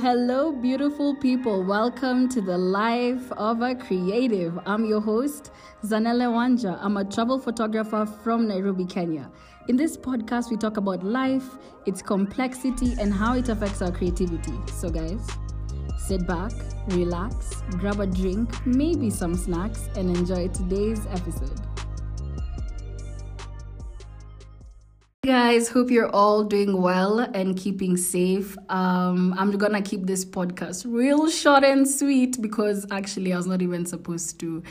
Hello, beautiful people. Welcome to the life of a creative. I'm your host, Zanele Wanja. I'm a travel photographer from Nairobi, Kenya. In this podcast, we talk about life, its complexity, and how it affects our creativity. So, guys, sit back, relax, grab a drink, maybe some snacks, and enjoy today's episode. Guys hope you're all doing well and keeping safe. Um i'm gonna keep this podcast real short and sweet because actually i was not even supposed to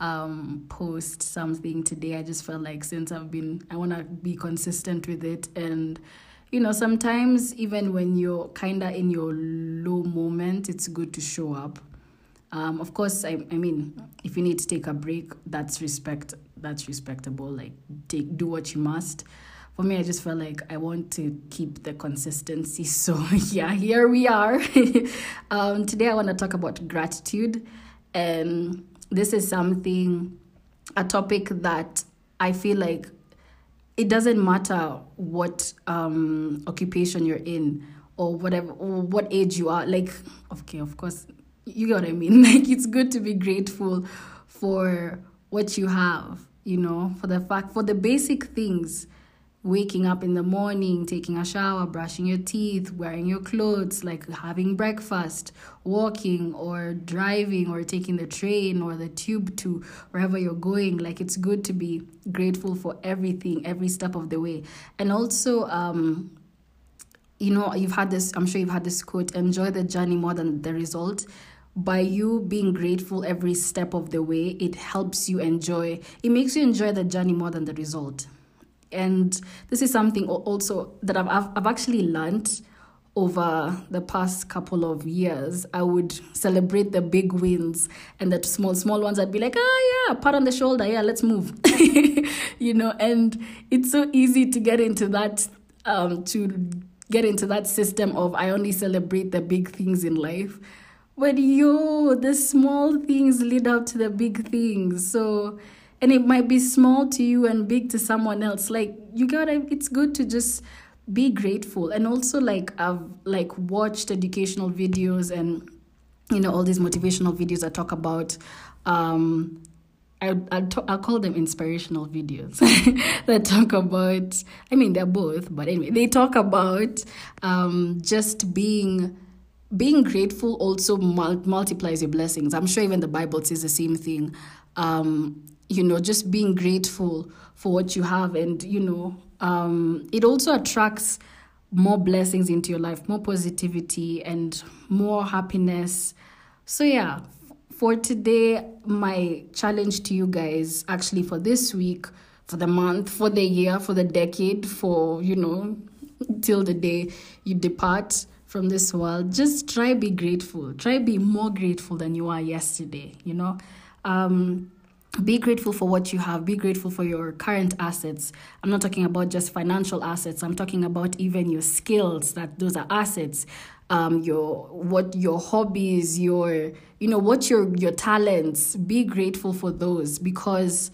um post something today. I just felt like since i've been i want to be consistent with it. And you know sometimes even when you're kind of in your low moment it's good to show up. Um of course I, I mean if you need to take a break that's respect that's respectable. Like take do what you must for me, I just felt like I want to keep the consistency. So, yeah, here we are. um, today, I want to talk about gratitude. And this is something, a topic that I feel like it doesn't matter what um, occupation you're in or whatever, or what age you are. Like, okay, of course, you get what I mean. Like, it's good to be grateful for what you have, you know, for the fact, for the basic things waking up in the morning, taking a shower, brushing your teeth, wearing your clothes, like having breakfast, walking or driving or taking the train or the tube to wherever you're going. Like it's good to be grateful for everything, every step of the way. And also, um, you know, you've had this, I'm sure you've had this quote enjoy the journey more than the result by you being grateful every step of the way, it helps you enjoy, it makes you enjoy the journey more than the result and this is something also that I've, I've, actually learned over the past couple of years. I would celebrate the big wins and the small small ones. I'd be like ah yeah pat on the shoulder. Yeah let's move. You know and it's so easy to get into that um to get into that system of i only celebrate the big things in life. But yo the small things lead up to the big things. So and it might be small to you and big to someone else. Like you gotta it's good to just be grateful and also like i've like watched educational videos and you know all these motivational videos that talk about um I, I'll, I'll call them inspirational videos that talk about i mean they're both but anyway they talk about um, just being being grateful also mul- multiplies your blessings. I'm sure even the bible says the same thing. Um, you know, just being grateful for what you have. And, you know, um, it also attracts more blessings into your life, more positivity and more happiness. So, yeah, for today, my challenge to you guys, actually, for this week, for the month, for the year, for the decade, for, you know, till the day you depart from this world, just try be grateful. Try be more grateful than you are yesterday, you know? Um, be grateful for what you have. Be grateful for your current assets. I'm not talking about just financial assets. I'm talking about even your skills that those are assets. Um your what your hobbies your you know what your your talents. Be grateful for those because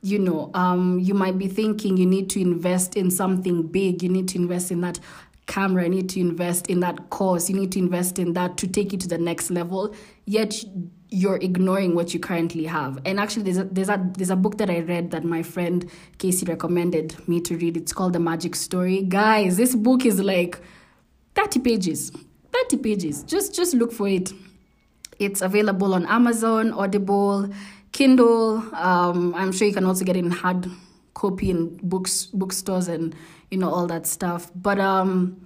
you know um you might be thinking you need to invest in something big. You need to invest in that camera. You need to invest in that course. You need to invest in that to take you to the next level. Yet you're ignoring what you currently have. And actually, there's a, there's a there's a book that I read that my friend Casey recommended me to read. It's called The Magic Story. Guys, this book is like 30 pages. 30 pages. Just just look for it. It's available on Amazon, Audible, Kindle. Um, I'm sure you can also get it in hard copy in books bookstores and you know all that stuff. But um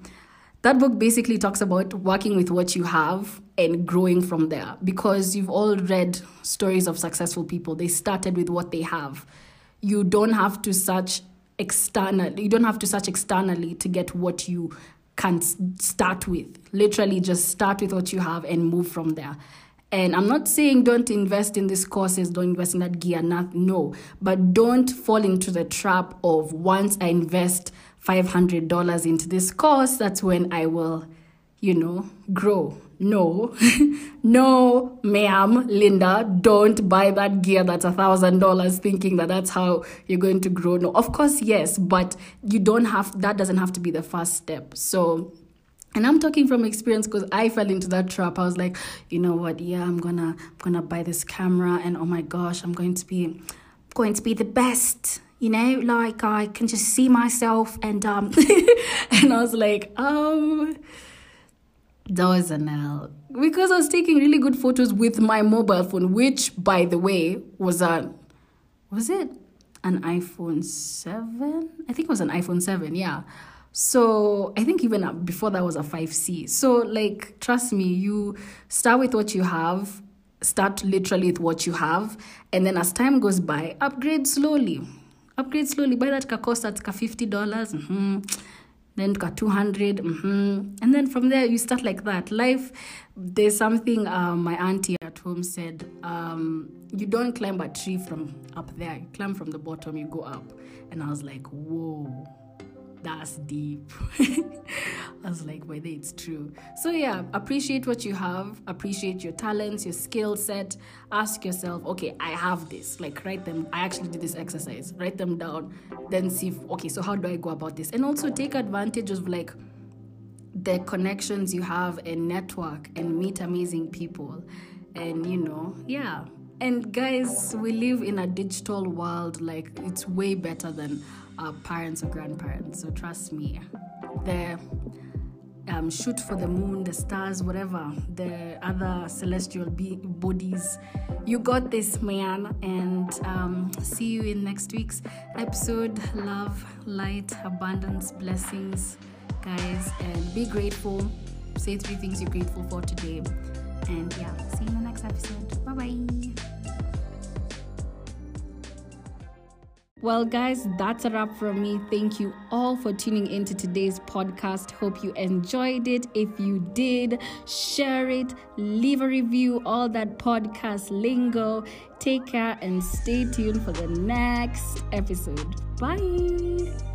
that book basically talks about working with what you have and growing from there. Because you've all read stories of successful people. They started with what they have. You don't have to search externally you don't have to search externally to get what you can start with. Literally just start with what you have and move from there. And i'm not saying don't invest in these courses don't invest in that gear not no. But don't fall into the trap of once i invest $500 into this course, that's when I will, you know, grow. No, no, ma'am, Linda, don't buy that gear that's a thousand dollars thinking that that's how you're going to grow. No, of course, yes, but you don't have, that doesn't have to be the first step. So, and i'm talking from experience because i fell into that trap i was like you know what yeah i'm gonna I'm gonna buy this camera and oh my gosh i'm going to be going to be the best you know like i can just see myself and um and i was like um that was an L because I was taking really good photos with my mobile phone, which, by the way, was a was it an iPhone seven? I think it was an iPhone seven. Yeah. So I think even before that was a 5C. So like trust me, you start with what you have, start literally with what you have, and then as time goes by, upgrade slowly. Upgrade slowly. Buy that cost at fifty dollars. Mm-hmm then got 200 mm-hmm. and then from there you start like that. Life there's something uh, my auntie at home said um, you don't climb a tree from up there. You climb from the bottom you go up. And i was like whoa that's deep. I was like, whether it's true. So, yeah, appreciate what you have, appreciate your talents, your skill set. Ask yourself, okay, I have this. Like, write them. I actually did this exercise, write them down, then see, if, okay, so how do I go about this? And also take advantage of like the connections you have and network and meet amazing people. And, you know, yeah. And guys, we live in a digital world, like, it's way better than our parents or grandparents. So trust me, the um, shoot for the moon, the stars, whatever, the other celestial be- bodies. You got this, man. And um, see you in next week's episode. Love, light, abundance, blessings, guys. And be grateful. Say three things you're grateful for today. And yeah, see you in the next episode. Bye bye. Well, guys, that's a wrap from me. Thank you all for tuning into today's podcast. Hope you enjoyed it. If you did, share it, leave a review, all that podcast lingo. Take care and stay tuned for the next episode. Bye.